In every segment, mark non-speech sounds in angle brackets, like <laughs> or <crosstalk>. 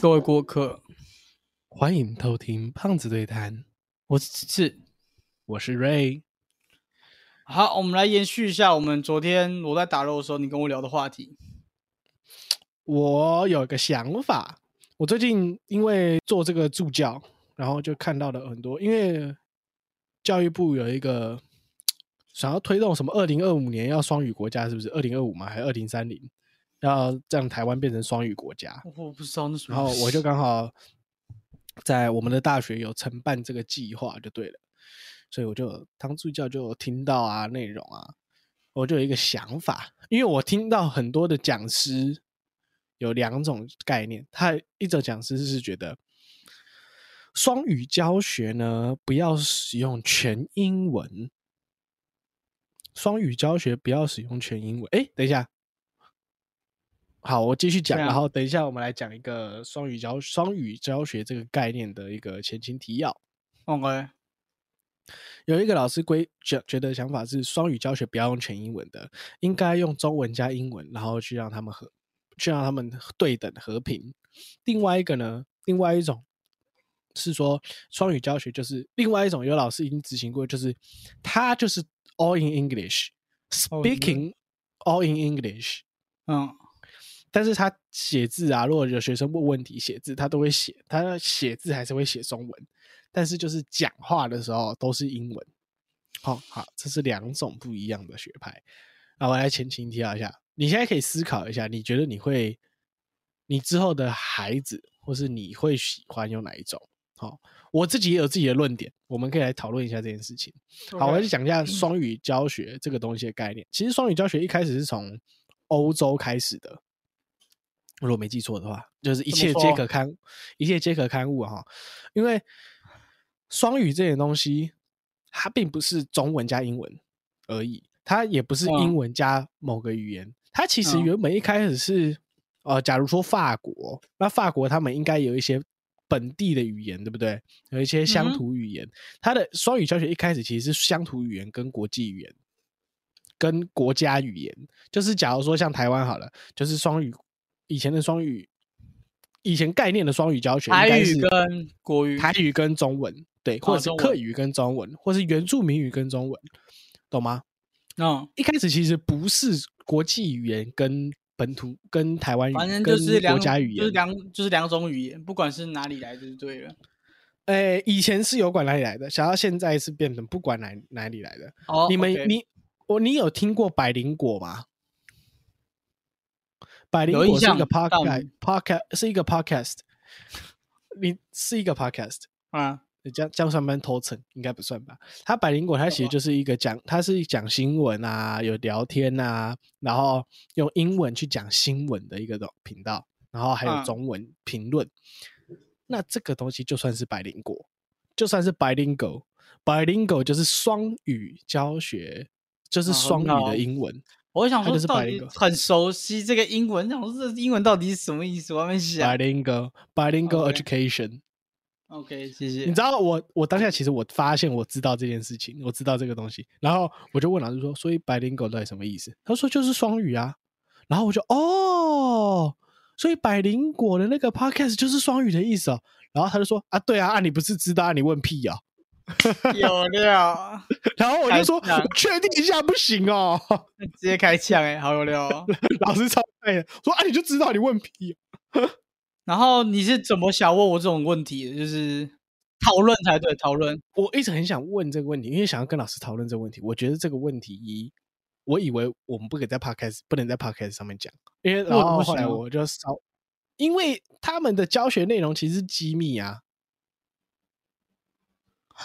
各位过客，欢迎偷听胖子对谈，我是我是 Ray。好，我们来延续一下我们昨天我在打肉的时候你跟我聊的话题。我有一个想法，我最近因为做这个助教，然后就看到了很多，因为教育部有一个 <tsk> 想要推动什么二零二五年要双语国家，是不是二零二五嘛？还是二零三零？要让台湾变成双语国家？我不知道那什么。然后我就刚好在我们的大学有承办这个计划，就对了。所以我就当助教就听到啊内容啊，我就有一个想法，因为我听到很多的讲师有两种概念，他一种讲师是觉得双语教学呢不要使用全英文，双语教学不要使用全英文。哎，等一下，好，我继续讲，然后等一下我们来讲一个双语教双语教学这个概念的一个前情提要。OK，有一个老师规觉觉得想法是双语教学不要用全英文的，应该用中文加英文，然后去让他们和去让他们对等和平。另外一个呢，另外一种是说双语教学就是另外一种，有老师已经执行过，就是他就是 all in English，speaking all in English，嗯，但是他写字啊，如果有学生问问题写字，他都会写，他写字还是会写中文。但是就是讲话的时候都是英文，好好，这是两种不一样的学派。那我来前情提要一下，你现在可以思考一下，你觉得你会，你之后的孩子，或是你会喜欢用哪一种？好，我自己也有自己的论点，我们可以来讨论一下这件事情。好，我来讲一下双语教学这个东西的概念。其实双语教学一开始是从欧洲开始的，如果没记错的话，就是一切皆可刊，一切皆可刊物哈，因为。双语这点东西，它并不是中文加英文而已，它也不是英文加某个语言，它其实原本一开始是，呃，假如说法国，那法国他们应该有一些本地的语言，对不对？有一些乡土语言，它的双语教学一开始其实是乡土语言跟国际语言，跟国家语言，就是假如说像台湾好了，就是双语，以前的双语，以前概念的双语教学，台语跟国语，台语跟中文。对，或者是客语跟中文，或是原住民语跟中文，懂吗？嗯，一开始其实不是国际语言跟本土跟台湾语，反正就是国家语言，就是两就是两种语言，不管是哪里来的就对了。诶，以前是有管哪里来的，想到现在是变成不管哪哪里来的。哦，你们你我你有听过百灵果吗？百灵果是一个 podcast，podcast 是一个 podcast，你是一个 podcast 啊。这样这样算不算偷蹭？应该不算吧。他百灵果，它其实就是一个讲，它是讲新闻啊，有聊天啊，然后用英文去讲新闻的一个频道，然后还有中文评论。那这个东西就算是百灵果，就算是 bilingual，bilingual 就是双语教学，就是双语的英文。我想说，是到底很熟悉这个英文，想说这英文到底是什么意思？我还没想。bilingual，bilingual education。OK，谢谢。你知道我我当下其实我发现我知道这件事情，我知道这个东西，然后我就问老师说，所以 bilingual 到底什么意思？他说就是双语啊。然后我就哦，所以百灵果的那个 podcast 就是双语的意思哦。然后他就说啊，对啊，啊你不是知道啊？你问屁啊！<laughs> 有料。<laughs> 然后我就说，确定一下不行哦。直接开枪哎，好有料、哦。<laughs> 老师超爱的，说啊你就知道你问屁、啊。然后你是怎么想问我这种问题的？就是讨论才对，讨论。我一直很想问这个问题，因为想要跟老师讨论这个问题。我觉得这个问题一，我以为我们不可以在 podcast 不能在 podcast 上面讲，因为然后后来我就稍，因为他们的教学内容其实是机密啊。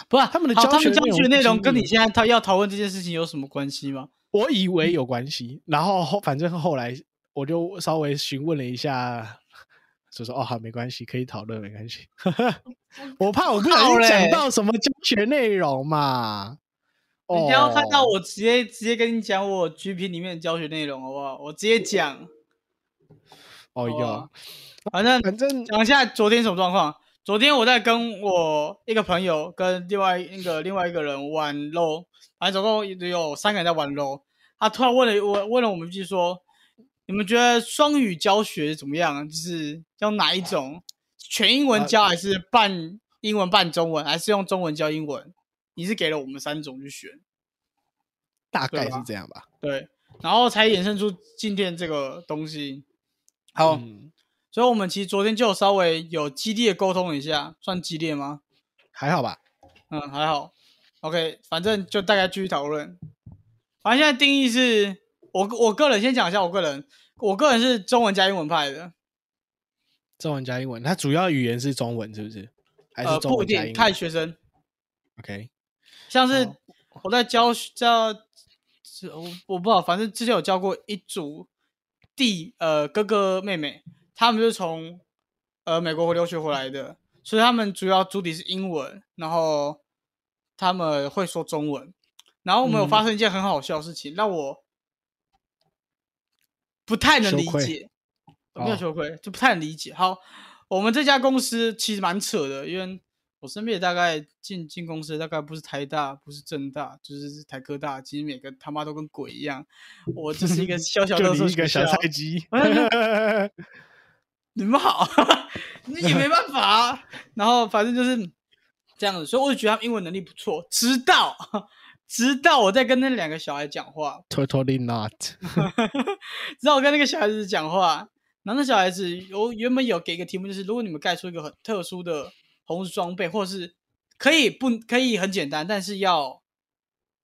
不是他们的教学教学内容跟你现在他要讨论这件事情有什么关系吗？我以为有关系，然后后反正后来我就稍微询问了一下。就说哦好没关系，可以讨论没关系。<laughs> 我怕我不小心讲到什么教学内容嘛。哦、你要看到我直接直接跟你讲我 GP 里面的教学内容好不好？我直接讲。哦哟，反正反正讲一下昨天什么状况。昨天我在跟我一个朋友跟另外那个另外一个人玩 LO，反正总共有三个人在玩 LO。他突然问了我问了我们一句说。你们觉得双语教学怎么样？就是要哪一种？全英文教还是半英文半中文，还是用中文教英文？你是给了我们三种去选，大概是这样吧。对，然后才衍生出今天这个东西。好，嗯所以我们其实昨天就有稍微有激烈沟通一下，算激烈吗？还好吧？嗯，还好。OK，反正就大概继续讨论。反正现在定义是我我个人先讲一下我个人，我个人是中文加英文派的，中文加英文，它主要语言是中文，是不是？还呃，是中不一定文加英文、看学生。OK，像是我在教教，是我我不知道，反正之前有教过一组弟呃哥哥妹妹，他们就是从呃美国留学回来的，所以他们主要主体是英文，然后他们会说中文，然后我们有嗯发生一件很好笑的事情，让我不太能理解，没有哦羞愧，就不太能理解。好，我们这家公司其实蛮扯的，因为我身边也大概进进公司，大概不是台大，不是政大，就是台科大，其实每个他妈都跟鬼一样。我就是一个小小的 <laughs> 就你一个小菜鸡。<laughs> 你们好，<laughs> 那也没办法、啊。然后反正就是这样子，所以我就觉得他们英文能力不错。直到 <laughs> 直到我在跟那两个小孩讲话，Totally not。<laughs> 直到我跟那个小孩子讲话，然后那小孩子有原本有给一个题目，就是如果你们盖出一个很特殊的红石装备，或者是可以不可以很简单，但是要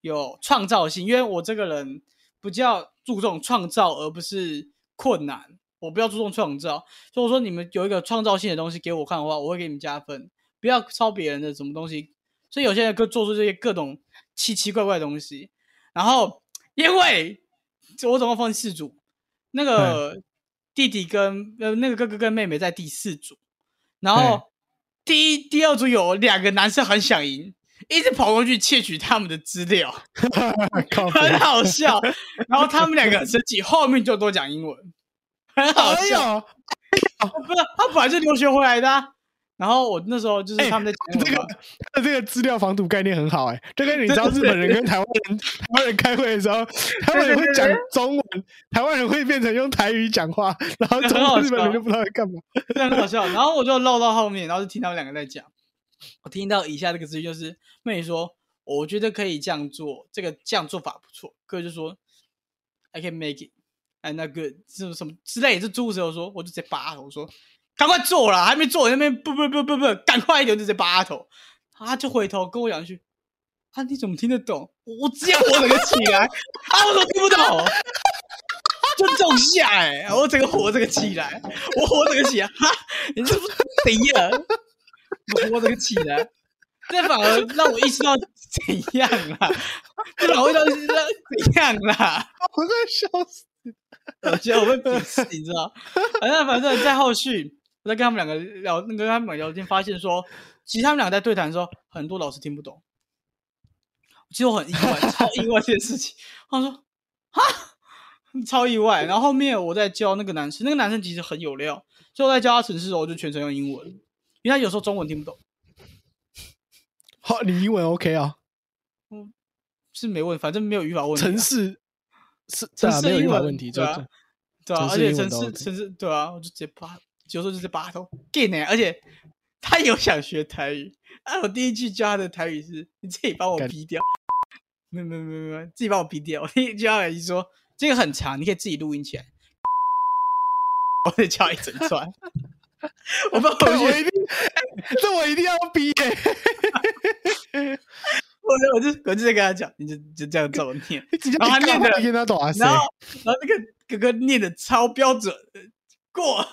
有创造性，因为我这个人比较注重创造，而不是困难。我不要注重创造，所以我说你们有一个创造性的东西给我看的话，我会给你们加分，不要抄别人的什么东西。所以有些人可以做出这些各种奇奇怪怪的东西，然后因为我总共分四组，那个弟弟跟呃那个哥哥跟妹妹在第四组，然后第一第二组有两个男生很想赢，一直跑过去窃取他们的资料，<laughs> 很好笑。然后他们两个很生气，后面就多讲英文，很好哎笑。呦，不是他本来就留学回来的啊、然后我那时候就是哎他们在讲英这个他这个资料防堵概念很好哎、就跟你知道日本人跟台湾人台湾人开会的时候，他们也会讲中文，台湾人会变成用台语讲话，然后中日本人就不知道在干嘛。这很好笑。然后我就绕到后面，然后就听他们两个在讲。我听到以下这个资讯就是妹妹说，我觉得可以这样做，这个这样做法不错。哥就说，I can make it，哎，那个什么什么之类的，这诸如此类。我说，我就直接拔头，我说赶快做啦，还没做，那边不不不不不，赶快一点，就直接拔头。他就回头跟我讲一句。啊！你怎么听得懂？我我直接活整个起来，啊！我怎么听不懂？就种下哎、我整个活这个起来，我活这个起来，哈！你这不是怎样？我活这个起来，这反而让我意识到怎样啦？这反而会让我意识到怎样啦？我在笑死。我觉得我被鄙视，你知道？反正反正在后续，我在跟他们两个聊，那个跟他们聊天，发现说，其实他们两个在对谈的时候，很多老师听不懂。其实我很意外，超意外这件事情。他说：“哈，<laughs> 超意外。”然后后面我在教那个男生，那个男生其实很有料，所以我在教他程式的时候，我就全程用英文，因为他有时候中文听不懂，好，你英文 OK 啊？嗯是没问，反正没有语法问题啊、城市是对城啊，没有市英文问题，对啊对啊，而且城英文都市城市对啊，我就直接扒，有时候就直接扒头 gay 呢，而且他有想学台语，啊，我第一句教他的台语是：“你自己帮我干逼掉。<laughs> ”没有没有没有没有，自己帮我逼掉。我第一句教他是说这个很长，你可以自己录音起来。<laughs> 我得教一整串，<laughs> 我不我一定，这我一定要逼耶、我就我就我就在跟他讲，你就就这样照我念，<laughs> 然后他念的然后然后那个哥哥念的超标准，过，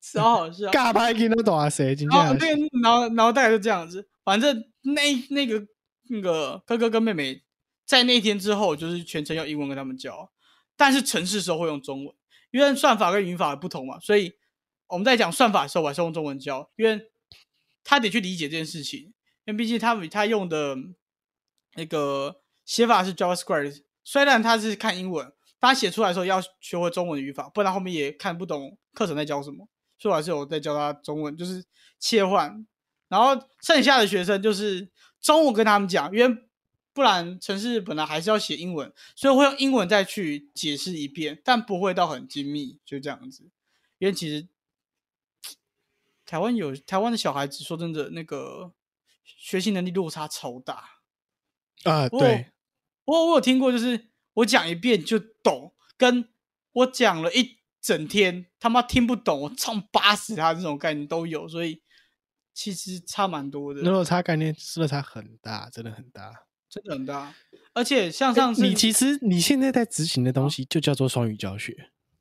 超好笑。尬拍给他懂啊，谁？今然后天那个，然后然后大概就这样子，反正那那个那个哥哥跟妹妹在那天之后，就是全程用英文跟他们教，但是城市时候会用中文，因为算法跟语法不同嘛，所以我们在讲算法的时候，我还是用中文教，因为他得去理解这件事情，因为毕竟他们他用的那个写法是 JavaScript，虽然他是看英文，他写出来的时候要学会中文语法，不然后面也看不懂课程在教什么。所以我还是有在教他中文，就是切换。然后剩下的学生就是中文跟他们讲，因为不然城市本来还是要写英文，所以会用英文再去解释一遍，但不会到很精密，就这样子。因为其实台湾有台湾的小孩子，说真的，那个学习能力落差超大。啊，对，我我有听过，就是我讲一遍就懂，跟我讲了一整天他妈听不懂，我唱八死他这种概念都有，所以其实差蛮多的，落差概念是落差很大，真的很大。真的很大。而且像欸上次你其实你现在在执行的东西就叫做双语教学，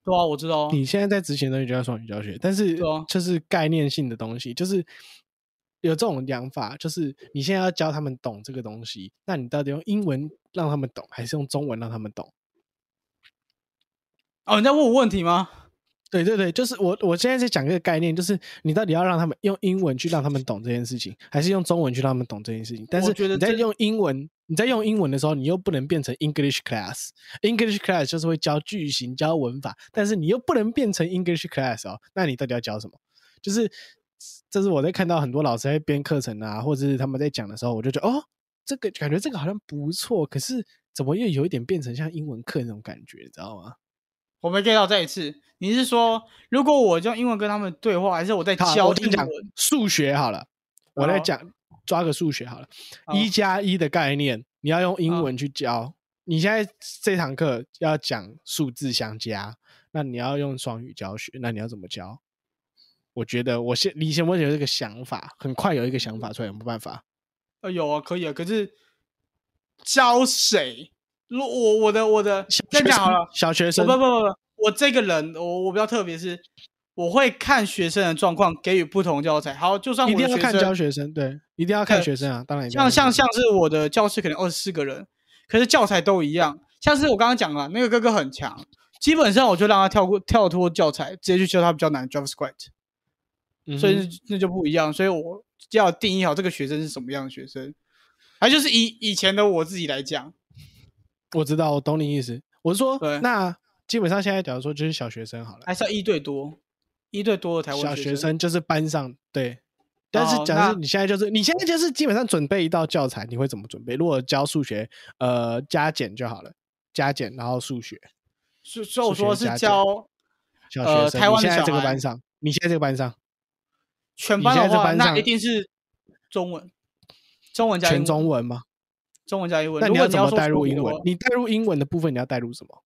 对啊，我知道啊，你现在在执行的东西就叫双语教学，但是就是概念性的东西，就是有这种讲法，就是你现在要教他们懂这个东西，那你到底用英文让他们懂，还是用中文让他们懂？哦，你在问我问题吗？对对对，就是我我现在在讲一个概念，就是你到底要让他们用英文去让他们懂这件事情，还是用中文去让他们懂这件事情？但是你在用英文，你在用英文的时候，你又不能变成 English class。English class 就是会教句型、教文法，但是你又不能变成 English class 哦。那你到底要教什么？就是这是我在看到很多老师在编课程啊，或者是他们在讲的时候，我就觉得哦，这个感觉这个好像不错，可是怎么又有一点变成像英文课那种感觉，你知道吗？我没 get 到这一次，你是说如果我用英文跟他们对话，还是我在，教我先讲英文？数学好了，我在好讲抓个数学好了，一加一的概念，你要用英文去教。你现在这堂课要讲数字相加，那你要用双语教学，那你要怎么教？我觉得我现你先我有这个想法，很快有一个想法出来，有没有办法？呃，有啊，可以啊，可是教谁？如我我的我的小学生这样讲好了，小学生不不不不，我这个人我我比较特别是，我会看学生的状况，给予不同教材。好，就算一定要看教学生，对，一定要看对学生啊，当然一像像像是我的教室可能二十四个人，可是教材都一样。像是我刚刚讲了，那个哥哥很强，基本上我就让他跳过跳脱教材，直接去教他比较难的 JavaScript，、嗯哼所以那那就不一样。所以我要定义好这个学生是什么样的学生，还就是以以前的我自己来讲，我知道，我懂你意思。我是说对，那基本上现在假如说就是小学生好了。还是要一对多，一对多的台湾小学生。就是班上对，但是假设你现在就是你现在就是基本上准备一道教材，你会怎么准备？如果教数学，呃，加减就好了，加减然后数学。所所以我说是教小呃学生，台湾这个班上，你现在这个班上全班的话，那班上一定是中文，中文加英全文中文吗？中文加英文。那你要怎么带？入英文你带入英文的部分，你要带入什么？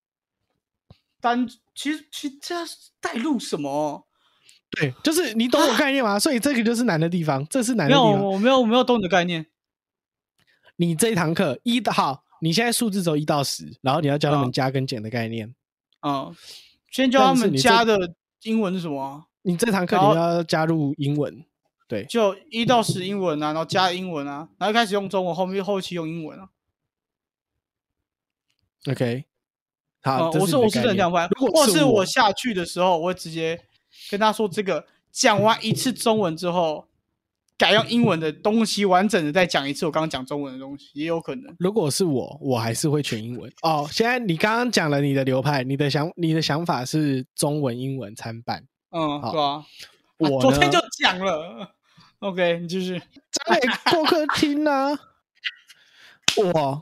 单其实其实这是带入什么？对，就是你懂我概念吗？所以这个就是难的地方，这是难没有，的地方。我没有我没有懂你的概念。你这一堂课一到好，你现在数字只有一到十，然后你要教他们嗯加跟减的概念。嗯，先教他们加的英文是什么啊？你这堂课你要加入英文，对，就一到十英文啊，然后加英文啊，然后一开始用中文，后面后期用英文啊。OK，好，我是我是这样拍，如果是或是我下去的时候，我会直接跟他说这个，讲完一次中文之后，改用英文的东西，完整的再讲一次我刚刚讲中文的东西，也有可能。如果是我，我还是会全英文。哦，现在你刚刚讲了你的流派，你的想你的想法是中文英文参半。嗯，好啊？我呢昨天就讲了。<laughs> OK，你继续。张磊过客厅啊，<laughs> 我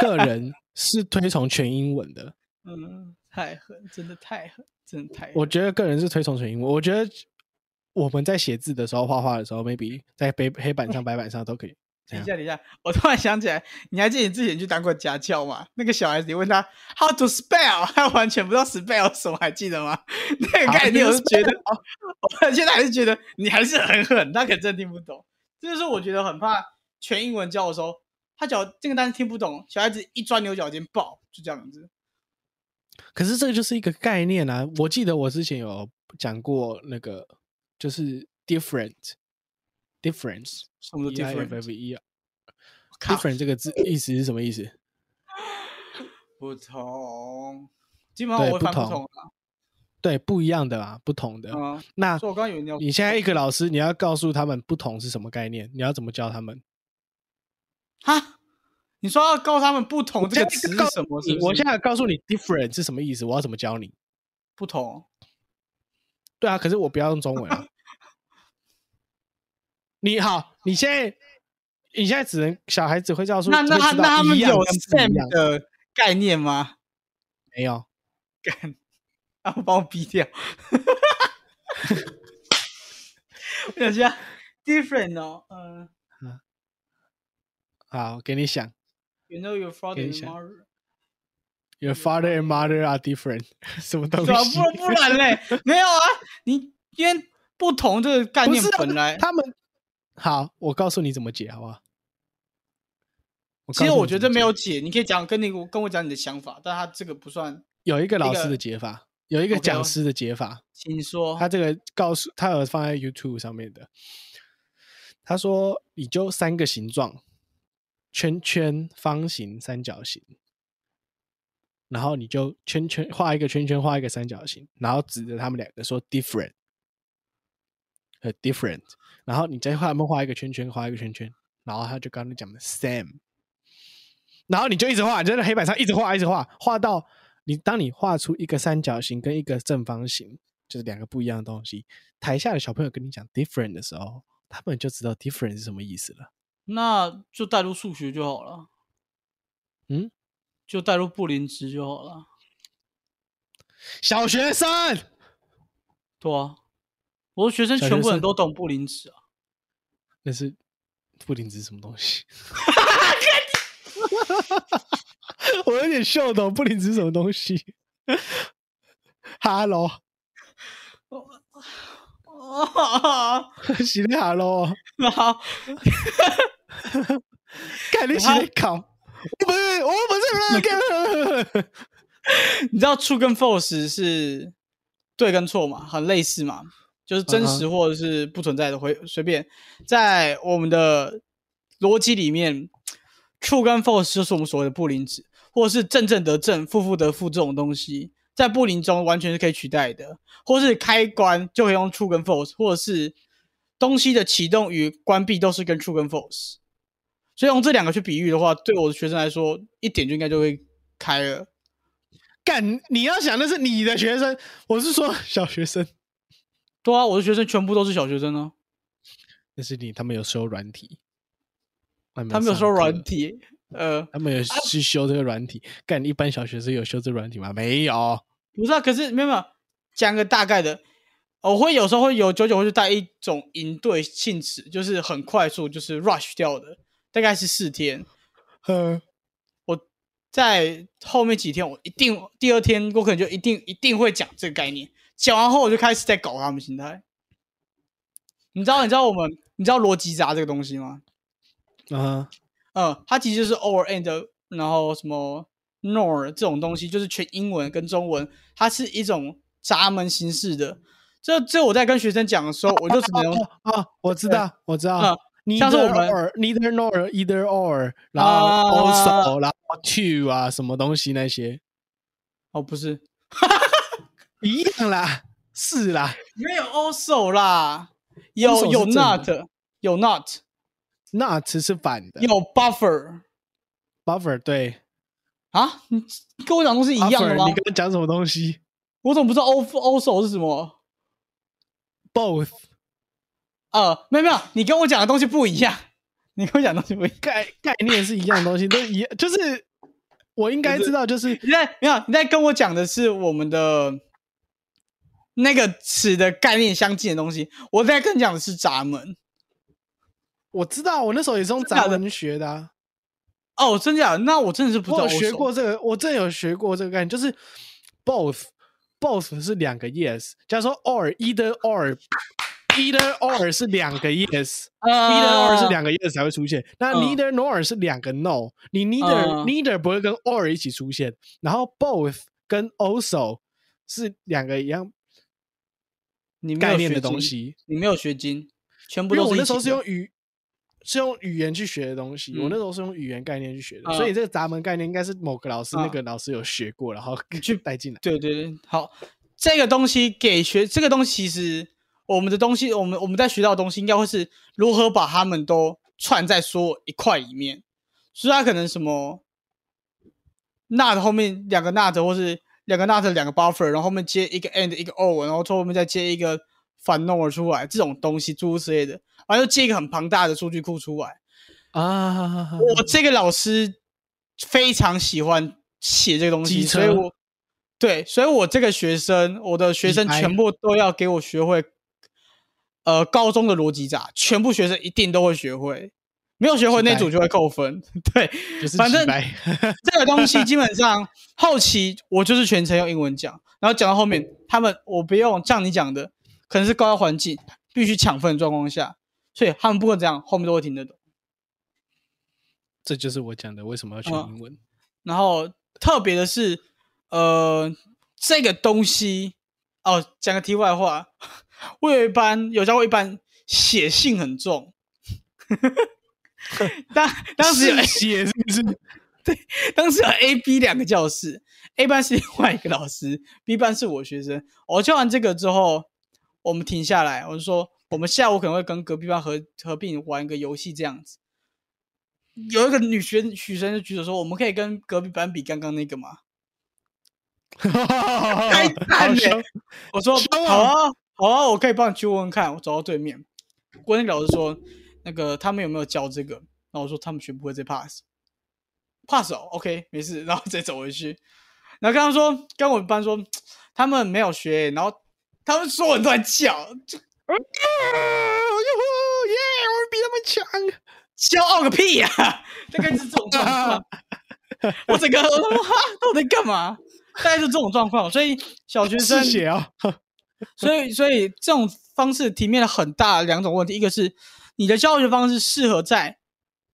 个人是推崇全英文的。<laughs> 嗯，太狠，真的太狠，真的太狠。我觉得个人是推崇全英文。我觉得我们在写字的时候、画画的时候，maybe 在黑黑板上、白板上都可以。等一下，等一下，我突然想起来，你还记得你之前去当过家教吗？那个小孩子，你问他 how to spell，他完全不知道 spell 什么，还记得吗？那个概念，我是觉得，我现在还是觉得你还是很狠，他可能真的听不懂。这就是我觉得很怕全英文教的时候，他讲这个单词听不懂，小孩子一钻牛角尖爆，就这样子。可是这个就是一个概念啊！我记得我之前有讲过那个，就是 different，difference，什么的 E I F different，F E 啊靠，different 这个字意思是什么意思？<laughs> 不同，基本上我不同。对，不一样的啊，不同的。嗯，那我刚刚以为你要你现在一个老师，你要告诉他们不同是什么概念，你要怎么教他们？哈，你说要告诉他们不同这个词是什么？是不是我现在告诉你 different 是什么意思，我要怎么教你？不同。对啊，可是我不要用中文啊。你好，你现在你现在只能小孩子会叫出，那那他那他们有一样的概念吗？没有？干，啊，我把我逼掉。<laughs> 我想一下，different 哦，嗯、好，给你想 You know your father and mother. Your father and mother are different，<laughs> 什么东西？不不然嘞，没有啊，你因为不同这个概念本来，他们好，我告诉你怎么解，好不好？其实我觉得没有解解，你可以讲跟你跟我讲你的想法，但他这个不算，有一个老师的解法，有一个讲师的解法，请说。他这个告诉他有放在 YouTube 上面的。他说，你就三个形状：圈圈、方形、三角形。然后你就圈圈画一个圈圈，画一个三角形，然后指着他们两个说 different，呃 different。然后你再画他们画一个圈圈，画一个圈圈，然后他就刚刚讲的 same。然后你就一直画，你就在黑板上一直画，一直画，画到你当你画出一个三角形跟一个正方形，就是两个不一样的东西，台下的小朋友跟你讲 different 的时候，他们就知道 different 是什么意思了。那就带入数学就好了，嗯，就带入布林值就好了。小学生对啊，我的学生全部人都懂布林值啊。那是布林值什么东西？<laughs> 我有点秀懂布林值什么东西。<laughs> <laughs> Hello，哦，洗的 Hello，好，看你洗的考，我不是，我不是那个。你知道 true 跟 false 是对跟错嘛，很类似嘛，就是真实嗯或者是不存在的，回随便在我们的逻辑里面，true 跟 false 就是我们所谓的布林值，或者是正正得正，负负得负这种东西，在布林中完全是可以取代的，或是开关就可以用 true 跟 false，或者是东西的启动与关闭都是跟 true 跟 false。所以用这两个去比喻的话，对我的学生来说，一点就应该就会开了。干，你要想的是你的学生，我是说小学生。对啊，我的学生全部都是小学生呢，那是你，他们有修软体，他他们有收软，体，呃，他们有去修这个软体。干，一般小学生有修这个软体吗？没有。不是啊，可是没有没有讲个大概的，我会有时候会有九九会去带一种营队性质，就是很快速，就是 rush 掉的，大概是四天。嗯，在后面几天，我一定第二天我可能就一定一定会讲这个概念，讲完后我就开始在搞他们心态。你知道你知道我们你知道逻辑闸这个东西吗？啊，嗯，它其实就是 or and，然后什么 nor 这种东西，就是全英文跟中文，它是一种闸门形式的。这这我在跟学生讲的时候，我就只能用哦，我知道，我知道嗯。像是我们 neither nor either or，然后啊 also，然后 to 啊，什么东西那些哦，不是，一样啦，是啦。没有 also 啦，有有 not，有 not，，not 是反的。有 buffer，buffer 对。啊，你跟我讲东西一样的 buffer，吗你？跟我讲什么东西？我怎么不知道 also 是什么？？both。呃，没有没有，你跟我讲的东西不一样，你跟我讲的东西不一样。概概念是一样的东西，都一样，就是我应该知道，就是你在没有你在跟我讲的是我们的那个词的概念相近的东西，我在跟你讲的是闸门。我知道，我那时候也是用真的假的杂文学的啊。哦，真假的？那我真的是不知道。我有学过这个，我真的有学过这个概念，就是 both both 是两个 yes，假如说 or either or either or 是两个 yes。呃 either or 是两个 yes 才会出现，那嗯 neither nor 是两个 no，你 neither、嗯 neither 不会跟 or 一起出现，然后 both 跟 also 是两个一样你没有概念的东，西，你没有学经，全部都是我那时候是用语是用语言去学的东西，我嗯那时候是用语言概念去学的，嗯所以这个闸门概念应该是某个老师、嗯那个老师有学过，然后去带进来。对对对，好，这个东西给学这个东西，其实我们的东西，我们我们在学到的东西，应该会是如何把它们都串在所有一块里面。所以它可能什么 not 后面两个 not，或是两个 not 两个 buffer，然后后面接一个 and 一个 or，然后后面再接一个反 nor 出来，这种东西诸如此类的，然后又接一个很庞大的数据库出来。啊，我这个老师非常喜欢写这个东西，所以我对，所以我这个学生，我的学生全部都要给我学会，呃高中的逻辑闸，全部学生一定都会学会，没有学会那组就会扣分。对，就是反正 <laughs> 这个东西基本上后期我就是全程用英文讲，然后讲到后面，他们我不用像你讲的，可能是高压环境必须抢分的状况下，所以他们不管怎样，后面都会听得懂。这就是我讲的为什么要学嗯英文。然后特别的是，呃，这个东西哦，讲个题外话，我有一班有教过一班写信很重，<laughs> 当当时有是写是不是？<laughs> 对当时有 A、B 两个教室，A 班是另外一个老师，B 班是我学生。我教完这个之后，我们停下来，我就说我们下午可能会跟隔壁班合合并玩一个游戏这样子。有一个女学女生就举手说：“我们可以跟隔壁班比刚刚那个吗？”太 <laughs> 惨了！我说好啊，好啊，我可以帮你去问问看。我走到对面，问那个老师说，那个他们有没有教这个？然后我说他们学不会这 pass。pass 哦，OK，没事，然后再走回去。然后跟他说，跟我们班说他们没有学，然后他们所有人都在叫，就哦哟呼耶！我们比他们强。骄傲个屁呀、大概是这种状况。我整个哈到底干嘛？大概是这种状况，所以小学生是写啊，所以，所以这种方式体面了很大的两种问题，一个是你的教学方式适合在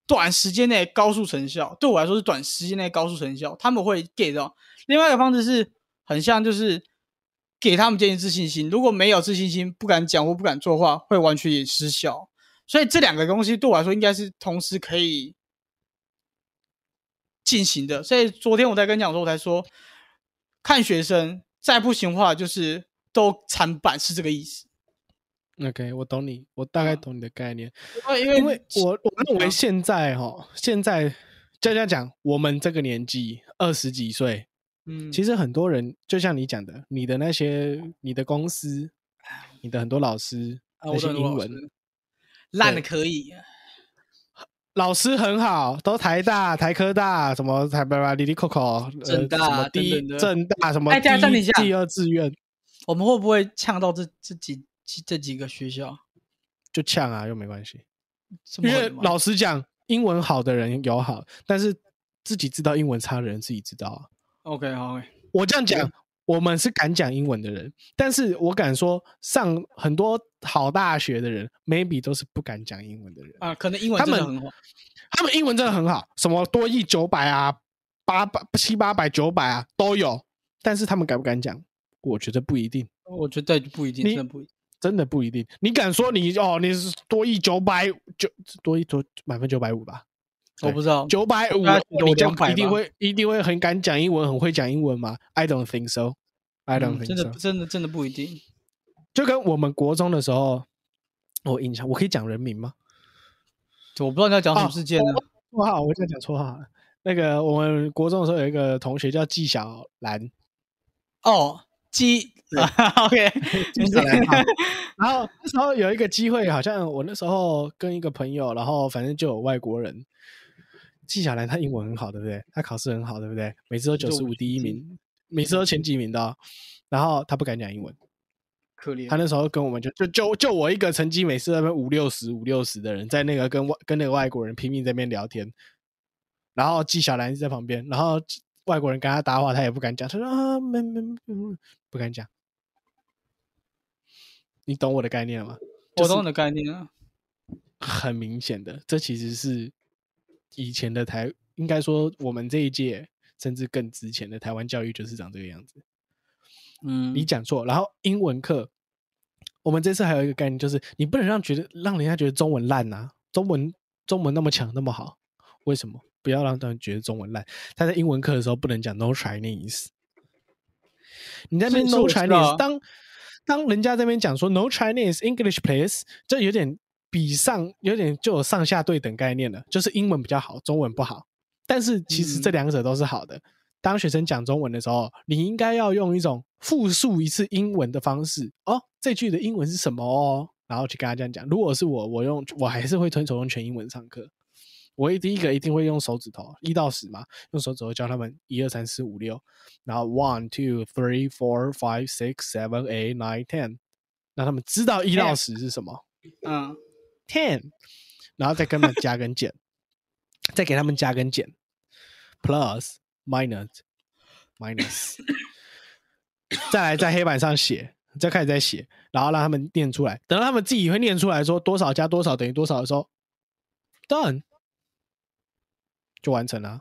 短时间内高速成效，对我来说是短时间内高速成效，他们会 get 到；另外一个方式是很像，就是给他们建立自信心，如果没有自信心，不敢讲或不敢做话，会完全也失效。所以这两个东西对我来说应该是同时可以进行的。所以昨天我在跟你讲说，我才说看学生，再不行的话就是都惨板，是这个意思。OK，我懂你，我大概嗯。懂你的概念。因为因为因为我我认为啊现在哈，现在就这样讲，我们这个年纪二十几岁，嗯，其实很多人就像你讲的，你的那些你的公司，你的很多老师那些英文烂的可以，老师很好，都台大、台科大，什么台巴拉、里里扣扣，政大呃、什么第一等等的政大什么第二志愿。我们会不会呛到这这几这几个学校？就呛啊，又没关系。因为老实讲，英文好的人有好，但是自己知道英文差的人自己知道啊。OK 好，我这样讲，我们是敢讲英文的人，但是我敢说，上很多好大学的人，maybe 都是不敢讲英文的人。啊，可能英文他们真的很好，他们英文真的很好，什么多亿九百啊、八百七八百、九百啊都有，但是他们敢不敢讲？我觉得不一定，我觉得不一定，真的不一定。真的不一定。你敢说你哦，你是多亿九百九多亿多满分九百五吧？我不知道，九百五，有你就200吧一定会一定会很敢讲英文，很会讲英文吗？I don't think so. I don't 嗯 think 真 so. 的真的真的不一定。就跟我们国中的时候，我印象，我可以讲人名吗？我不知道你要讲什么哦事件呢？绰号，我这样讲绰号好了。那个我们国中的时候有一个同学叫纪晓岚，哦，鸡，<laughs> OK，纪晓岚。<laughs> 好 <laughs> 然后那时候有一个机会，好像我那时候跟一个朋友，然后反正就有外国人。纪晓岚他英文很好，对不对？他考试很好，对不对？每次都九十五第一名，每次都前几名的哦、然后他不敢讲英文，可怜他。那时候跟我们就就就就我一个成绩每次那边五六十五六十的人，在那个跟外跟那个外国人拼命在那边聊天，然后纪晓岚在旁边，然后外国人跟他搭话，他也不敢讲，他说啊没没不敢讲。你懂我的概念了吗？我懂你的概念啊。很明显的，这其实是以前的台，应该说我们这一届甚至更之前的台湾教育就是长这个样子。嗯，你讲错。然后英文课，我们这次还有一个概念，就是你不能让觉得让人家觉得中文烂呐、中文中文那么强那么好，为什么不要让他们觉得中文烂？他在英文课的时候不能讲 no Chinese，你在那边 no Chinese，当当人家这边讲说 no Chinese English please，这有点比上有点就有上下对等概念了，就是英文比较好，中文不好。但是其实这嗯两者都是好的。当学生讲中文的时候，你应该要用一种复述一次英文的方式哦，这句的英文是什么哦，然后去跟他这样讲。如果是我，我用我还是会推崇用全英文上课。我一第一个一定会用手指头一到十嘛，用手指头教他们一二三四五六，然后 one two three four five six seven eight nine ten，让他们知道一到十是什么嗯，，ten，然后再跟他们加跟减，再给他们加跟减，plus minus minus，<laughs> 再来在黑板上写，再开始再写，然后让他们念出来，等到他们自己会念出来说多少加多少等于多少的时候，done 就完成了。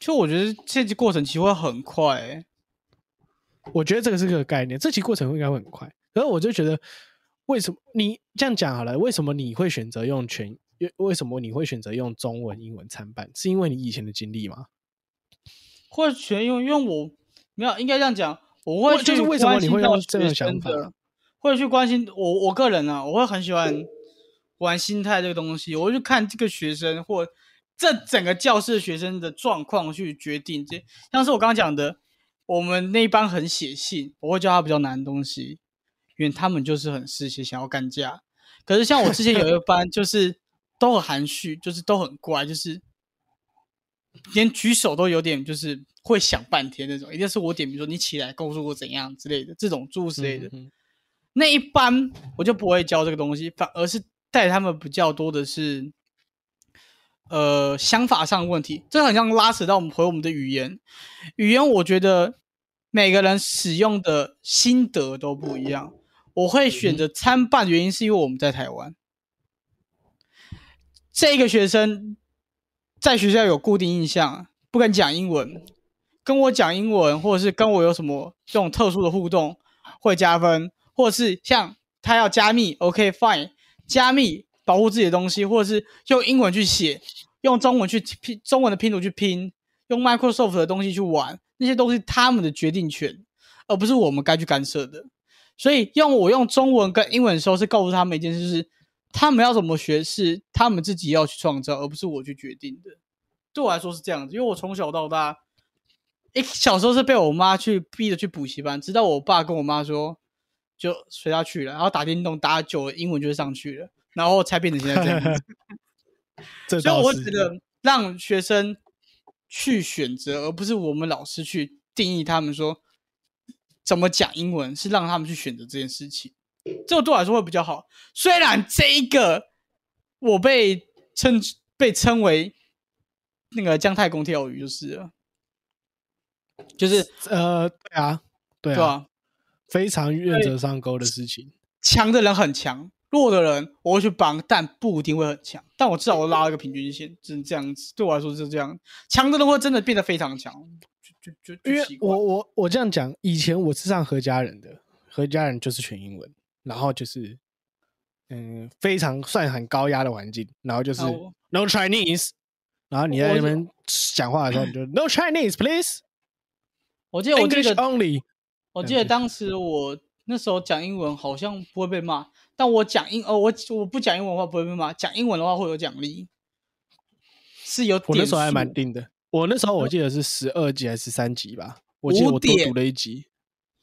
就我觉得这过程其实会很快、欸，我觉得这个是个概念，这期过程应该会很快。可是我就觉得，为什么你这样讲好了？为什么你会选择用全？为为什么你会选择用中文、英文参半？是因为你以前的经历吗？或者全用，因为我没有应该这样讲，我会就是为什么你会关心到用这个想法生的，会去关心我我个人啊，我会很喜欢玩心态这个东西，我会去看这个学生或这整个教室的学生的状况去决定这，像是我刚刚讲的，我们那一班很写信，我会教他比较难的东西，因为他们就是很嗜血，想要干架。可是像我之前有一个班，就是都很含蓄，就是都很乖，就是连举手都有点就是会想半天那种，一定是我点，比如说你起来告诉我怎样之类的，这种诸如此类的。嗯那一般我就不会教这个东西，反而是带他们比较多的是，呃，想法上的问题。这很像拉扯到我们回我们的语言，语言我觉得每个人使用的心得都不一样。我会选择参半，原因是因为我们在台湾，这个学生在学校有固定印象，不敢讲英文，跟我讲英文，或者是跟我有什么这种特殊的互动会加分，或者是像他要加密，OK fine，加密保护自己的东西，或者是用英文去写，用中文去拼中文的拼图去拼，用 Microsoft 的东西去玩，那些都是他们的决定权，而不是我们该去干涉的。所以用我用中文跟英文的时候，是告诉他们一件事，就是他们要怎么学是他们自己要去创造，而不是我去决定的。对我来说是这样子，因为我从小到大，一小时候是被我妈去逼着去补习班，直到我爸跟我妈说就随他去了，然后打电动打久了，英文就上去了，然后才变成现在这样。所以我只能让学生去选择，而不是我们老师去定义他们说怎么讲英文，是让他们去选择这件事情。这个对我来说会比较好。虽然这一个我被称被称为那个姜太公钓鱼，就是了，就是呃，对啊，对啊？非常原则上钩的事情。强的人很强，弱的人我会去帮，但不一定会很强。但我至少我拉了一个平均线，只能这样子。对我来说是这样，强的人会真的变得非常强，就就就因为我我我这样讲，以前我是上何家人的，何家人就是全英文，然后就是嗯非常算很高压的环境，然后就是 no Chinese，然后你在那边讲话的时候，你就 no Chinese please 我记得我记 English 得 only，我记得当时我那时候讲英文好像不会被骂，但我讲英哦我我不讲英文的话不会被骂，讲英文的话会有奖励，是有我那时候还蛮定的，我那时候我记得是十二级还是三级吧，我记得我多读了一级，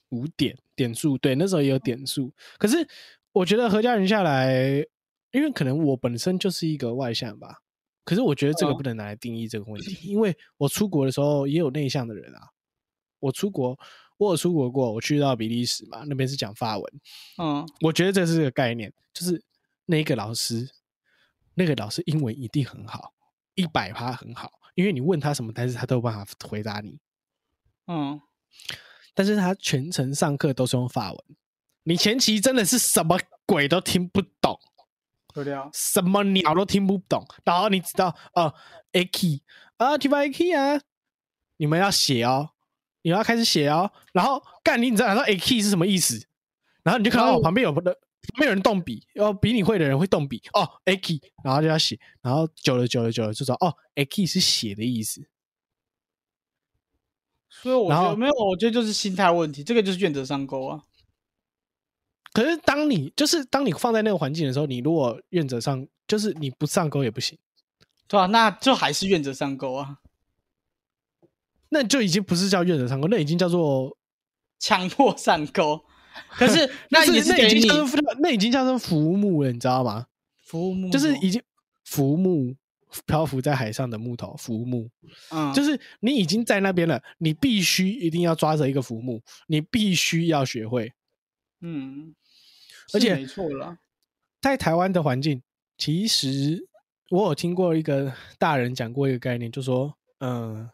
五点点数，对，那时候也有点数。可是我觉得何家人下来，因为可能我本身就是一个外向吧，可是我觉得这个嗯不能拿来定义这个问题，因为我出国的时候也有内向的人啊。我出国，我有出国过，我去到比利时嘛，那边是讲法文，嗯。我觉得这是个概念，就是那个老师，那个老师英文一定很好，一百趴很好，因为你问他什么单词，他都有办法回答你。嗯，但是他全程上课都是用法文，你前期真的是什么鬼都听不懂，对的啊，什么鸟都听不懂，然后你知道哦 a key 啊 t y key 啊，你们要写哦，你要开始写哦，然后干你你知道 a key 是什么意思？然后你就看到旁边有人旁边有人动笔，哦比你会的人会动笔。哦 a key，然后就要写，然后久了久了久了就知道哦 a key 是写的意思，所以我然后觉得没有，我觉得就是心态问题，这个就是原则上钩啊。可是当你就是当你放在那个环境的时候，你如果原则上就是你不上钩也不行，对啊，那就还是原则上钩啊，那就已经不是叫愿者上钩，那已经叫做强迫上钩。<laughs> 可是那也是给你已经叫做那已经叫做浮木了，你知道吗？浮木，就是已经浮木漂浮在海上的木头浮木，嗯，就是是你已经在那边了，你必须一定要抓着一个浮木，你必须要学会。嗯，而且是没错了。在台湾的环境，其实我有听过一个大人讲过一个概念，就说，嗯呃，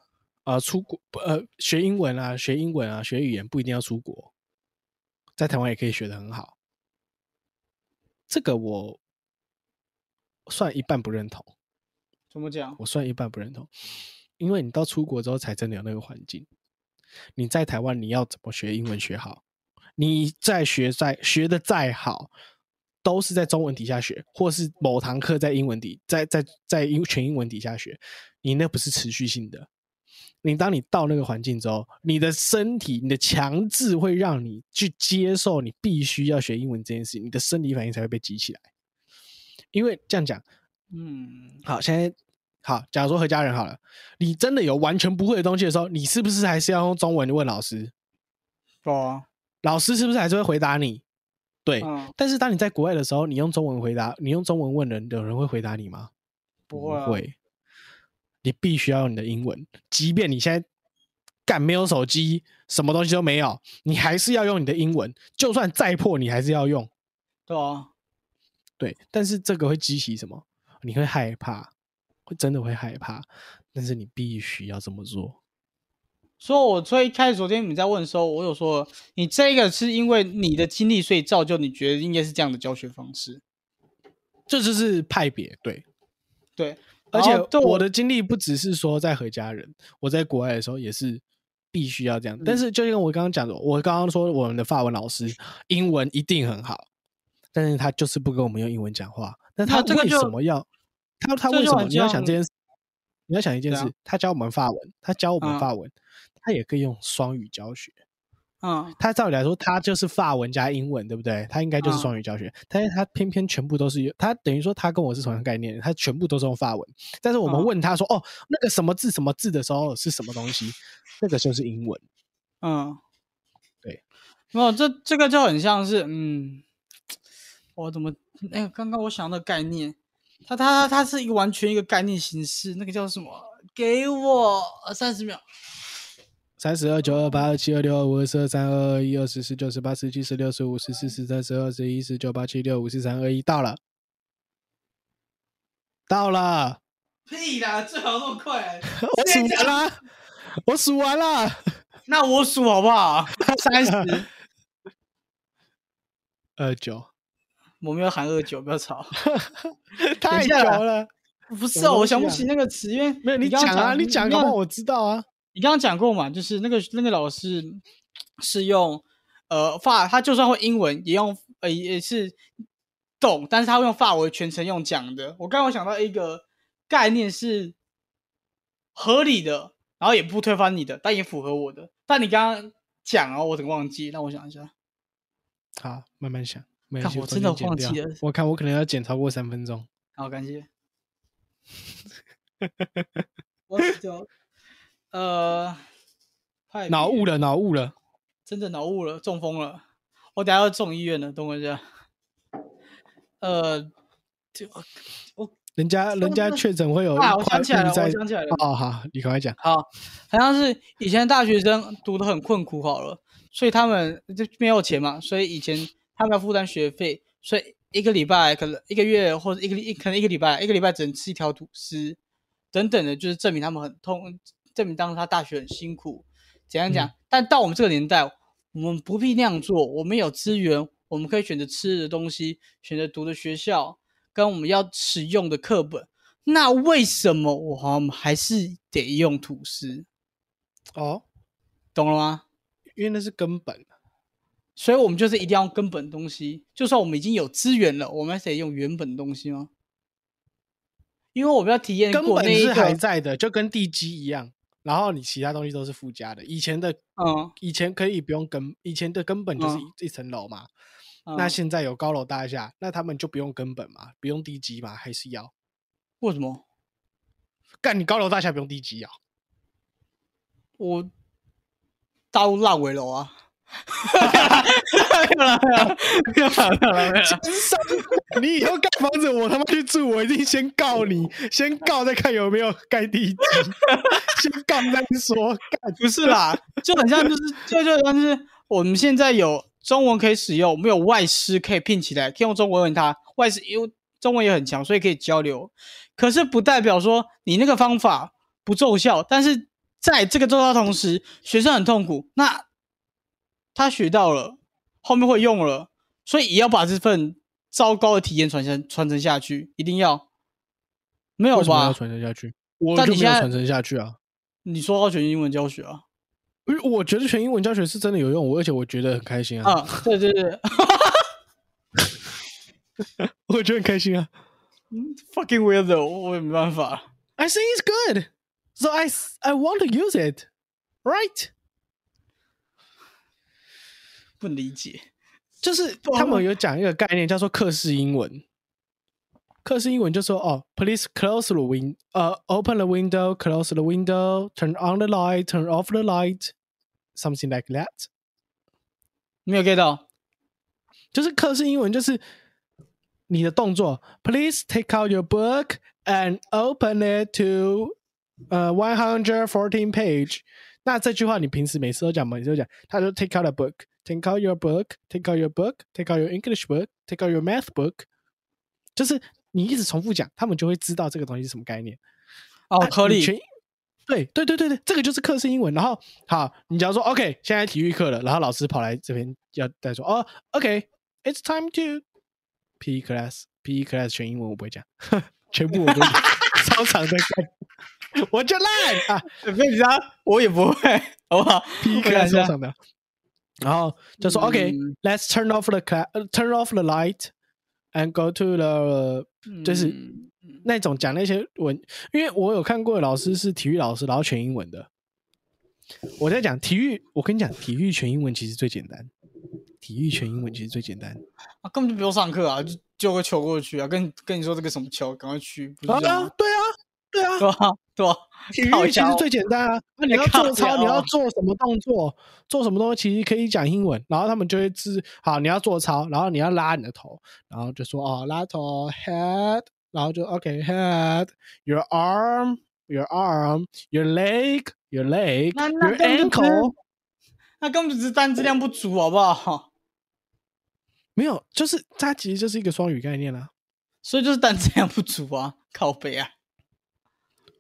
出国呃学英文啊，学英文啊，学语言不一定要出国，在台湾也可以学得很好。这个我算一半不认同，怎么讲？我算一半不认同，因为你到出国之后才真的有那个环境。你在台湾，你要怎么学英文学好？你在学在学的再好，都是在中文底下学，或是某堂课在英文底，在在在英全英文底下学，你那不是持续性的。你当你到那个环境之后，你的身体、你的强制会让你去接受你必须要学英文这件事，你的生理反应才会被激起来。因为这样讲，嗯，好，现在好，假如说和家人好了，你真的有完全不会的东西的时候，你是不是还是要用中文问老师？对啊，老师是不是还是会回答你？对。嗯，但是当你在国外的时候，你用中文回答，你用中文问人，有人会回答你吗？不会啊会。你必须要用你的英文，即便你现在干没有手机，什么东西都没有，你还是要用你的英文，就算再破，你还是要用。对啊，对，但是这个会激起什么？你会害怕，会真的会害怕，但是你必须要这么做。所以我最开始昨天你在问的时候，我有说你这个是因为你的经历，所以造就你觉得应该是这样的教学方式。这就是派别，对。对，而且我的经历不只是说在和家人，我在国外的时候也是必须要这样。但嗯是就像我刚刚讲的，我刚刚说我们的法文老师英文一定很好，但是他就是不跟我们用英文讲话。那他为什么要？他他为什么？你要想这件事，你要想一件事，他教我们法文，他教我们嗯法文，他也可以用双语教学。嗯，他照理来说，他就是法文加英文，对不对？他应该就是嗯双语教学，但是他偏偏全部都是他等于说他跟我是同样概念，他全部都是用法文。但是我们嗯问他说：“哦，那个什么字什么字的时候是什么东西？”那个就是英文。嗯，对，没有这这个就很像是，嗯，我怎么那个刚刚我想到的概念，他他他是一个完全一个概念形式，那个叫什么？给我三十秒。三十二、九、二、八、二、七、二、六、二、五、二、四、二、三、二、二、一、二十、四九、十八、十七、十六、十五、十四、十三、十二、十一、十九、八、七、六、五、四、三、二、一，到了，到了，屁啦，最好那么快。<laughs> 我数完了，我数完了。<laughs> 那我数好不好？三十，<laughs> 二九，我没有喊二九，不要吵。太久了。不是哦，我想不起那个词，因为没有你讲啊，你讲，搞不好我。我知道啊。你刚刚讲过嘛，就是那个那个老师是用呃法，他就算会英文，也用呃也是懂，但是他会用法文全程用讲的。我刚刚有想到一个概念是合理的，然后也不推翻你的，但也符合我的。但你刚刚讲哦，我怎么忘记？让我想一下。好，慢慢想。没我真的忘记了我看我可能要剪超过三分钟。好，感谢。<laughs> 我就呃，脑雾了，脑雾了。真的脑雾了，中风了，我等下要送医院了，等我一下。呃，就我人家人家确诊会有啊，我想起来了，我想起来了，哦，好，你赶快讲。好，好像是以前大学生读的很困苦，好了，所以他们就没有钱嘛，所以以前他们要负担学费，所以一个礼拜可能一个月或者一个一可能一个礼拜一个礼拜只能吃一条吐司，等等的，就是证明他们很痛，证明当时他大学很辛苦，怎样讲？但到我们这个年代，我们不必那样做，我们有资源，我们可以选择吃的东西，选择读的学校，跟我们要使用的课本。那为什么我们还是得用吐司？哦，懂了吗？因为那是根本。所以我们就是一定要用根本的东西，就算我们已经有资源了，我们还得用原本东西吗？因为我们要体验根本是还，在的，就跟地基一样。然后你其他东西都是附加的。以前的，嗯，以前可以不用根，以前的根本就是嗯一,、一层楼嘛。嗯那现在有高楼大厦，那他们就不用根本嘛，不用地基嘛，还是要为什么干？你高楼大厦不用地基啊？我大陆烂尾楼啊？<laughs> 没有了没有了没有了！你以后盖房子，我他妈去住，我一定先告你，先告再看有没有盖地基，<laughs> 先告再说。干不是啦，就很像就是就就像就是我们现在有中文可以使用，我们有外师可以聘起来，可以用中文问他。外师因为中文也很强，所以可以交流。可是不代表说你那个方法不奏效，但是在这个奏效同时，学生很痛苦。那他学到了，后面会用了，所以也要把这份糟糕的体验传承传承下去，一定要。没有为什么要吧？传承下去？我就没有传承下去啊。你说要全英文教学啊？因为我觉得全英文教学是真的有用，我而且我觉得很开心啊，啊，对对对 <laughs> 我觉得很开心啊。，fucking weirdo，我也没办法。I think it's good, so I I want to use it, right? 不理解。就是他们有讲一个概念叫做课式英文。课式英文就说哦，please close the win，呃、o p e n the window，close the window，turn on the light，turn off the light，something like that。没有 get 到。就是课式英文，就是你的动作，please take out your book and open it to 呃 one hundred fourteen page。那这句话你平时每次都讲吗？每次都讲，他就 take out a book，take out your book，take out your book，take out your English book，take out your math book，就是你一直重复讲，他们就会知道这个东西是什么概念。哦，颗粒全英对对对对对，这个就是课是英文。然后好，你假如说 OK，现在体育课了，然后老师跑来这边要再说哦，OK，it's、time to PE class，PE class 全英文我不会讲，全部我都讲超长的干，我就烂啊跟你讲，我也不会，好不好，PE class 一下超长的。然后就说、嗯 OK，let's turn off the turn off the light and go to the 就是嗯那种讲那些文，因为我有看过的老师是体育老师，然后全英文的。我在讲体育，我跟你讲，体育全英文其实最简单，体育全英文其实最简单。啊，根本就不用上课啊，就丢个球过去啊，跟跟你说这个什么球，赶快去，啊对啊，对啊，对啊？体育其实最简单啊。那你要做操，你要做什么动作，做什么东西，其实可以讲英文，然后他们就会知好，你要做操，然后你要拉你的头，然后就说哦，拉头 head，然后就 OK head，your arm，your arm，your leg，your leg，那那 your 根本就只是 ankle。那根本是单质量不足，好不好？<laughs> 没有，就是它其实就是一个双语概念啦、所以就是单质量不足啊，靠背啊，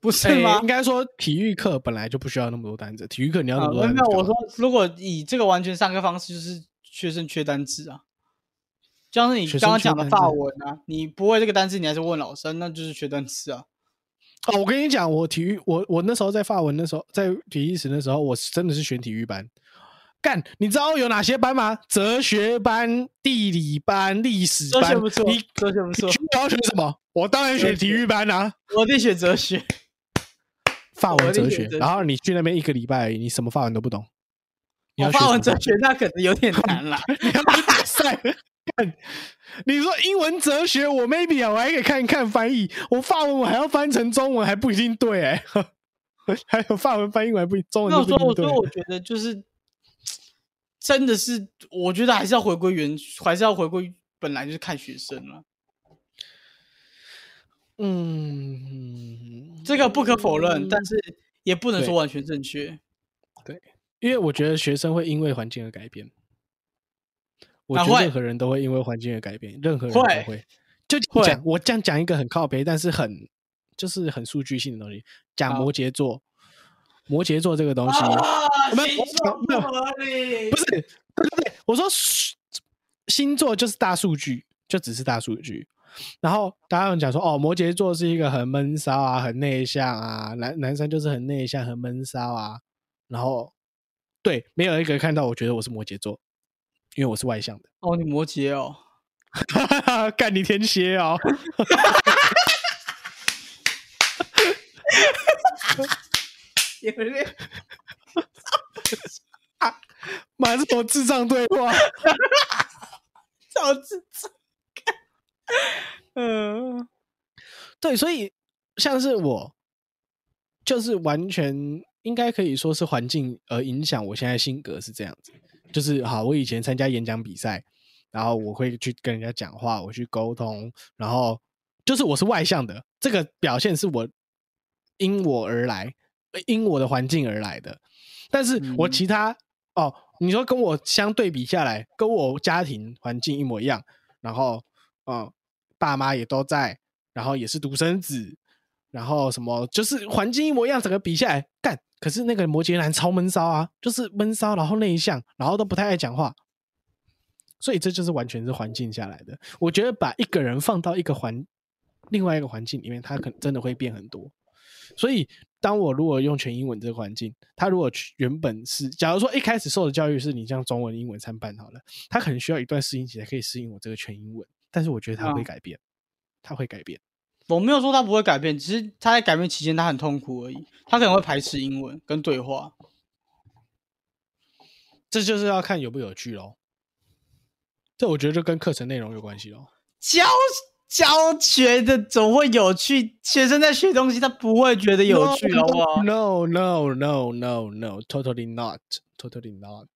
不是欸吗应？该说体育课本来就不需要那么多单词，体育课你要那啊，么多没有没有，单词干嘛。我说如果以这个完全上课方式，就是学生缺单词啊，就像是你刚刚讲的法文啊，你不会这个单词，你还是问老师，那就是缺单词啊。哦，我跟你讲，我体育，我我那时候在法文，那时候在体育史的时候，我是真的是选体育班。干，你知道有哪些班吗？哲学班、地理班、历史班。哲学不错你哲学不错你要选什么？我当然选体育班啊，我得选哲学，法文哲学。然后你去那边一个礼拜你什么法文都不懂。你法文哲学那可能有点难了。<laughs> 你要赛。看你说英文哲学，我 maybe 啊，我还可以看一看翻译。我法文我还要翻成中文，还不一定对哎、<laughs> 还有法文翻译我还不中文那我说，都不一定对。我说，我觉得就是真的是，我觉得还是要回归原，还是要回归本来就是看学生了，嗯，这个不可否认，但是也不能对说完全正确。对因为我觉得学生会因为环境而改变。我觉得任何人都会因为环境而改变，任何人都会会。就会讲我这样讲一个很靠背，但是很就是很数据性的东西，讲摩羯座。摩羯座这个东西，啊没有没有不合理，不是，对对对，我说数星座就是大数据，就只是大数据。然后大家有讲说，哦，摩羯座是一个很闷骚啊，很内向啊，男男生就是很内向、很闷骚啊。然后对，没有一个看到我觉得我是摩羯座，因为我是外向的。哦，你摩羯哦，<laughs> 干你天蝎哦！<laughs> 有点 <laughs> 妈，这种智障对话。超智障。<laughs> 嗯，<laughs> 对，所以像是我，就是完全应该可以说是环境而影响我现在性格是这样子。就是好，我以前参加演讲比赛，然后我会去跟人家讲话，我去沟通，然后就是我是外向的，这个表现是我因我而来，呃因我的环境而来的。但是我嗯其他哦，你说跟我相对比下来，跟我家庭环境一模一样，然后嗯，爸妈也都在，然后也是独生子，然后什么就是环境一模一样，整个比下来干。可是那个摩羯男超闷骚啊，就是闷骚，然后内向，然后都不太爱讲话，所以这就是完全是环境下来的。我觉得把一个人放到一个环另外一个环境里面，他可能真的会变很多。所以，当我如果用全英文这个环境，他如果原本是，假如说一开始受的教育是你像中文、英文参半好了，他可能需要一段适应期才可以适应我这个全英文。但是我觉得他会改变，他会改变。我没有说他不会改变，只是他在改变期间他很痛苦而已。他可能会排斥英文跟对话，这就是要看有不有趣喽。这我觉得就跟课程内容有关系喽。教教学的总会有趣，学生在学东西，他不会觉得有趣，好不好？No no no no no totally not totally not。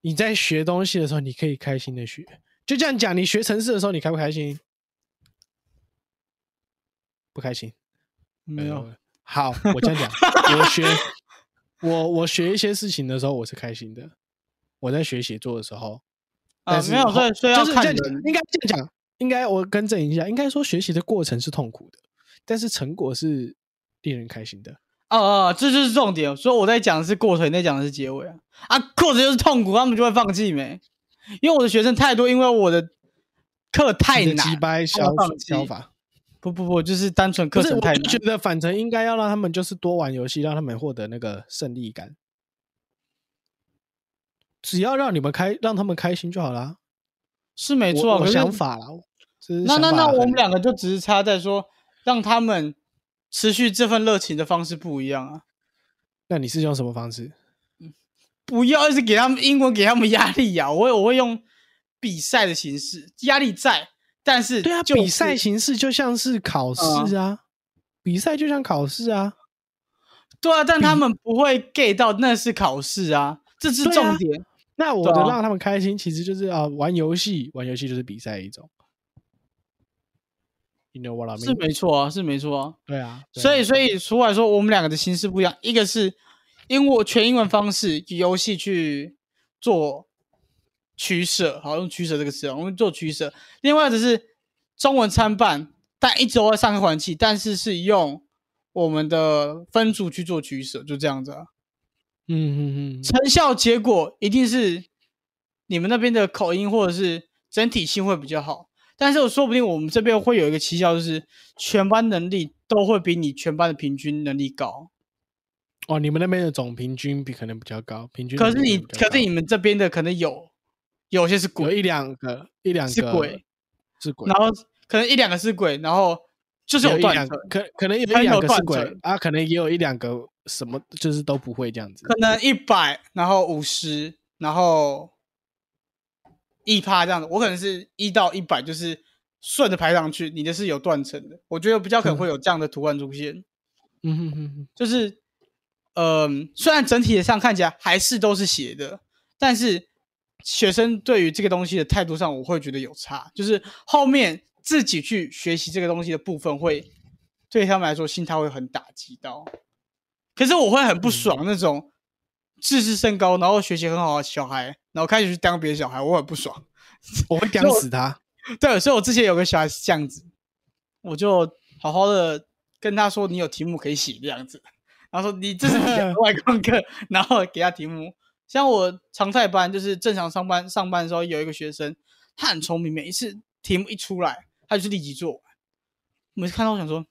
你在学东西的时候，你可以开心的学。就这样讲，你学城市的时候，你开不开心？不开心，没有。好，我这样讲，<laughs> 我学我我学一些事情的时候，我是开心的。我在学写作的时候，啊，没有，所以所以要看应该这样讲，应该我更正一下，应该说学习的过程是痛苦的，但是成果是令人开心的。哦哦，这就是重点。所以我在讲的是过程，你在讲的是结尾啊。啊，过程就是痛苦，他们就会放弃没？因为我的学生太多，因为我的课太难，放弃法。不不不，就是单纯课程太难。觉得反正应该要让他们就是多玩游戏，让他们获得那个胜利感。只要让你们开，让他们开心就好啦。是没错，我想法了。那那那我们两个就只是差在说，让他们持续这份热情的方式不一样啊。那你是用什么方式？不要一直给他们英文，给他们压力呀！我我会用比赛的形式，压力在。但是，对啊，比赛形式就像是考试啊，比赛就像考试啊，对啊，但他们不会 get 到那是考试啊，这是重点。那我的让他们开心，其实就是啊，玩游戏，玩游戏就是比赛一种。You know what I mean？是没错啊，是没错啊。对啊，所以，所以，除来说，我们两个的形式不一样，一个是因为全英文方式游戏去做。取舍，好用取舍这个词，我们做取舍。另外只是中文参半，但一直在上课环境，但是是用我们的分组去做取舍，就这样子。嗯嗯嗯，成效结果一定是你们那边的口音或者是整体性会比较好，但是说不定我们这边会有一个奇效，就是全班能力都会比你全班的平均能力高。哦，你们那边的总平均比可能比较高，平均。可是你，可是你们这边的可能有。有些是鬼，有一两个，一两个是鬼，是鬼，然后可能一两个是鬼，然后就是有断层，可可能有一两个是鬼啊，可能也有一两个什么，就是都不会这样子。可能一百，然后五十，然后一趴这样子。我可能是一到一百，就是顺着排上去。你的是有断层的，我觉得比较可能会 <laughs> 有这样的图案出现。嗯哼哼哼，就是，嗯，虽然整体上看起来还是都是斜的，但是。学生对于这个东西的态度上，我会觉得有差，就是后面自己去学习这个东西的部分，会对他们来说心态会很打击到。可是我会很不爽那种自视甚高，然后学习很好的小孩，然后开始去当别的小孩，我很不爽，<laughs> 我会屌死他。对，所以我之前有个小孩是这样子，我就好好的跟他说：“你有题目可以写这样子。”然后说：“你这是外公课。<laughs> ”然后给他题目。像我常态班就是正常上班上班的时候，有一个学生，他很聪明，每一次题目一出来，他就是立即做完。每次看到我想说，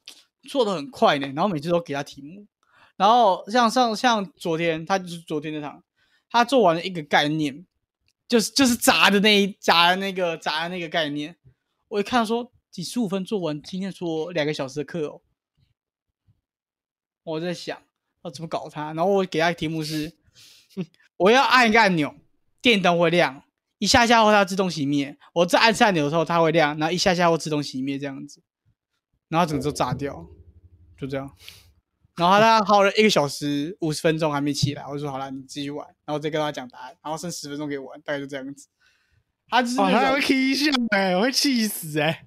做的很快呢，然后每次都给他题目。然后像上像昨天，他就是昨天那场，他做完了一个概念，就是就是砸的那一砸的那个砸的那个概念。我一看说，几十五分做完，今天说两个小时的课哦。我在想，要怎么搞他？然后我给他题目是。我要按一个按钮，电灯会亮，一下下后它自动熄灭。我再按按钮的时候，它会亮，然后一下下会自动熄灭这样子，然后整个都炸掉，就这样。然后他耗了一个小时五十分钟还没起来，我就说好了，你继续玩，然后再跟他讲答案，然后剩十分钟给我玩，大概就这样子。他就是他会气笑哎，我会气死哎！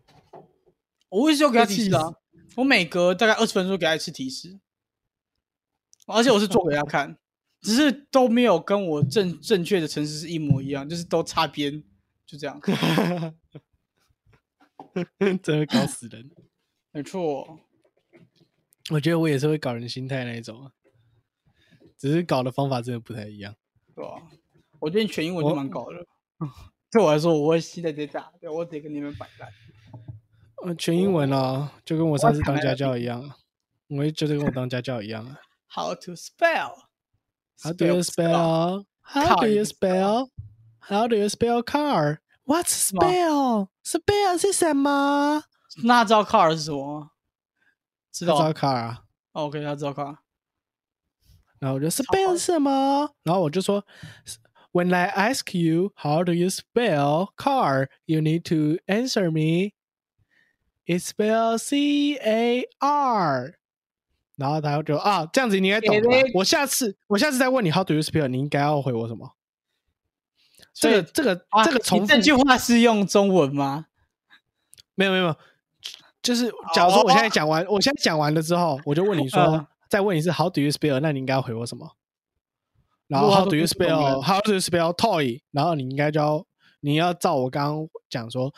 我为什么给他提示啊？我每隔大概二十分钟给他一次提示，而且我是做给他看。只是都没有跟我正正确的城市是一模一样，就是都擦边，就这样。<laughs> 真会搞死人。没错，我觉得我也是会搞人心态那一种啊，只是搞的方法真的不太一样。对吧？我觉得全英文就蛮搞的。<laughs> 对我来说，我会期待这打，对我得跟你们摆烂。呃，全英文啊，就跟我上次当家教一样啊，我也觉得跟我当家教一样啊。How to spell? How do you spell? How do you spell? How do you spell car? What's 吗 spell? Spell 是什么？那他知道 car 是什么吗？知道知道 car 啊。哦，OK，他知道 car。然后我就 spell 是什么？然后我就说，When I ask you how do you spell car, you need to answer me. It's spell C A R. 然后他就啊，这样子你应该懂了。我下次我下次再问你 How do you spell，你应该要回我什么？这个这个啊这个重复这句话是用中文吗？没有没有没有，就是假如说我现在哦讲完，我现在讲完了之后，我就问你说，嗯再问一次 How do you spell？那你应该要回我什么？然后 How do you spell？How do you spell toy？然后你应该就要你要照我刚刚讲说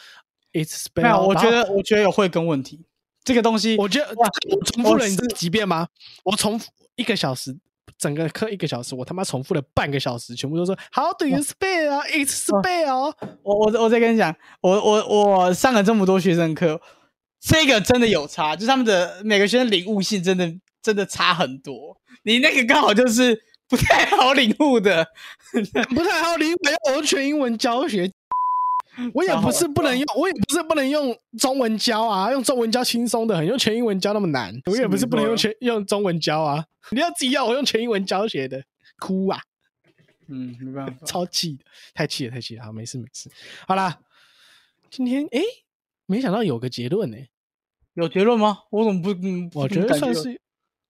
，It's，spell。我觉得我觉得有会跟问题。这个东西，我觉得哇我重复了你这几遍吗？我重复一个小时。整个课一个小时，我他妈重复了半个小时，全部都说 How do you spell? It's spell. 我我我再跟你讲，我我我上了这么多学生课，这个真的有差，就是他们的每个学生领悟性真的真的差很多。你那个刚好就是不太好领悟的，不太好理解，我是全英文教学，<laughs> 我也不是不能用，我也不是不能用中文教啊，用中文教轻松的很，用全英文教那么难，<laughs> 我也不是不能用全用中文教啊，<laughs> 你要自己要我用全英文教学的，哭啊，嗯，没办法。超气的，太气了，太气了，好，没事没事，好啦，今天诶，没想到有个结论呢、有结论吗？我怎么不？嗯我觉得算是，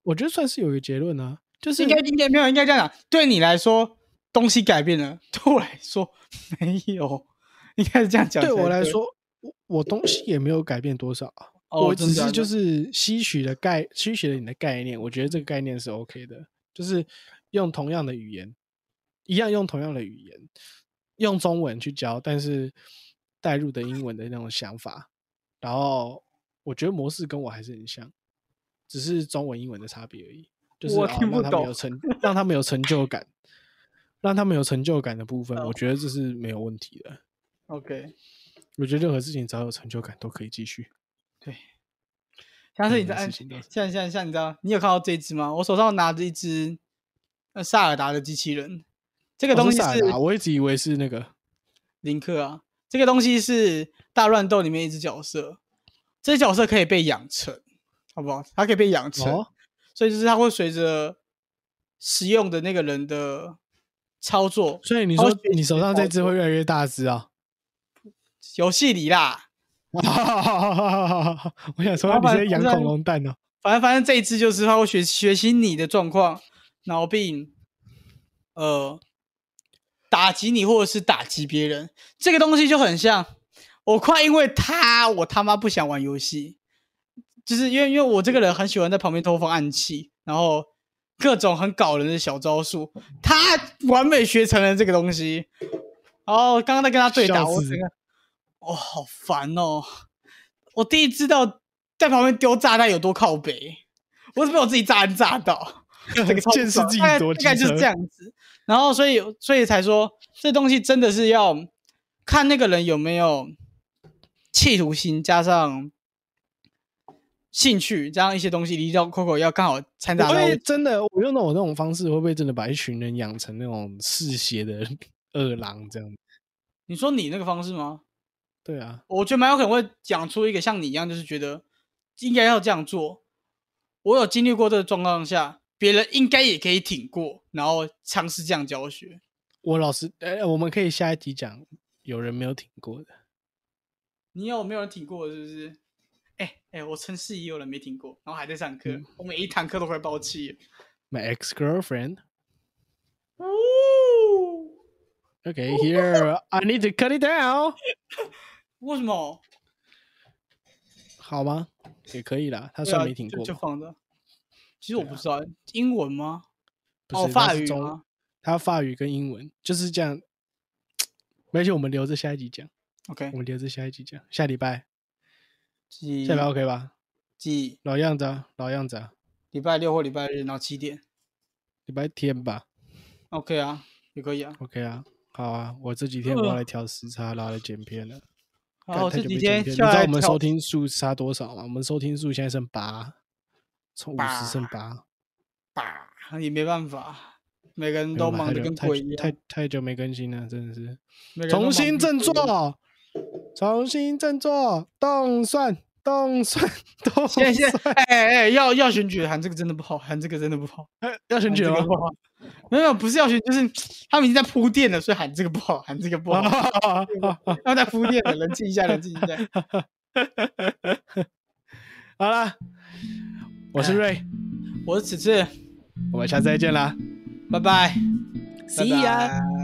我觉得算是有一个结论啊，就是应该应该没有，应该这样讲。对你来说，东西改变了；对我来说，没有。应该是这样讲。对我来，说，我我东西也没有改变多少啊。哦我只是就是吸取了概吸取了你的概念，我觉得这个概念是 OK 的，就是用同样的语言，一样用同样的语言，用中文去教，但是带入的英文的那种想法，然后我觉得模式跟我还是很像，只是中文英文的差别而已，就是、我哦听不懂让他们有成让他们有成就感，让他们有成就感的部分，哦 <laughs> 我觉得这是没有问题的。OK，我觉得任何事情只要有成就感都可以继续。对像是你在任何事情都是像像像你知道，你有看到这一只吗？我手上拿着一只呃萨尔达的机器人，这个哦东西是我一直以为是那个林克啊，这个东西是大乱斗里面一只角色，这只角色可以被养成，好不好？它可以被养成，哦所以就是它会随着使用的那个人的操作，所以你说你手上这只会越来越大只啊？游戏里啦，<laughs> 我想说老板你在养恐龙蛋呢、反正反正这一次就是他会学学习你的状况，然后并呃打击你或者是打击别人，这个东西就很像我快因为他我他妈不想玩游戏，就是因为因为我这个人很喜欢在旁边偷放暗器，然后各种很搞人的小招数，他完美学成了这个东西。然后刚刚在跟他对打，我整个哦好烦哦！我第一知道在旁边丢炸弹有多靠北，我是被我自己炸弹炸到，<laughs> 这个超见识爽自己多大概就是这样子。然后所以所以才说这东西真的是要看那个人有没有企图心，加上兴趣，加上一些东西，离到 Coco 要刚好掺杂我到。会真的，我用那种那种方式，会不会真的把一群人养成那种嗜血的 <laughs> 二郎这样？你说你那个方式吗？对啊，我觉得蛮有可能会讲出一个像你一样，就是觉得应该要这样做。我有经历过这个状况下，别人应该也可以挺过，然后尝试这样教学。我老师，哎、我们可以下一集讲有人没有挺过的。你有没有人挺过？是不是？哎、哎、我城市也有人没挺过，然后还在上课，我每一堂课都快爆气。My ex girlfriend. 哦，Okay, here I need to cut it down. <laughs> 为什么？好吗？也可以啦，他算没挺过吧，就就放着。其实我不知道，英文吗？哦，法语吗？他法语跟英文就是这样。<tsk> 而且我们留着下一集讲，OK，我们留着下一集讲，下礼拜记下礼拜 OK 吧？记老样子啊，老样子啊，礼拜六或礼拜日，然后七点礼拜天吧，OK 啊，也可以啊。，OK 啊，好啊，我这几天我要来调时差，<laughs> 然后来剪片了。然后干太久这几天你知道我们收听数差多少吗？我们收听数现在剩八，从五十剩八，八，也没办法，每个人都忙得跟鬼一样，太太久没更新了，真的是。重新振。作，重新振作，动算动算动现在现在，算，哎哎，要要选举，喊这个真的不好，喊这个真的不好，<laughs> 要选举了？不好。没有，不是要选，就是他们已经在铺垫了，所以喊这个不好，喊这个不好，<laughs> 他们在铺垫了，冷静一下，冷静一下。<laughs> 好了，我是瑞，我是此次，我们下次再见啦拜拜 See 拜 ya 拜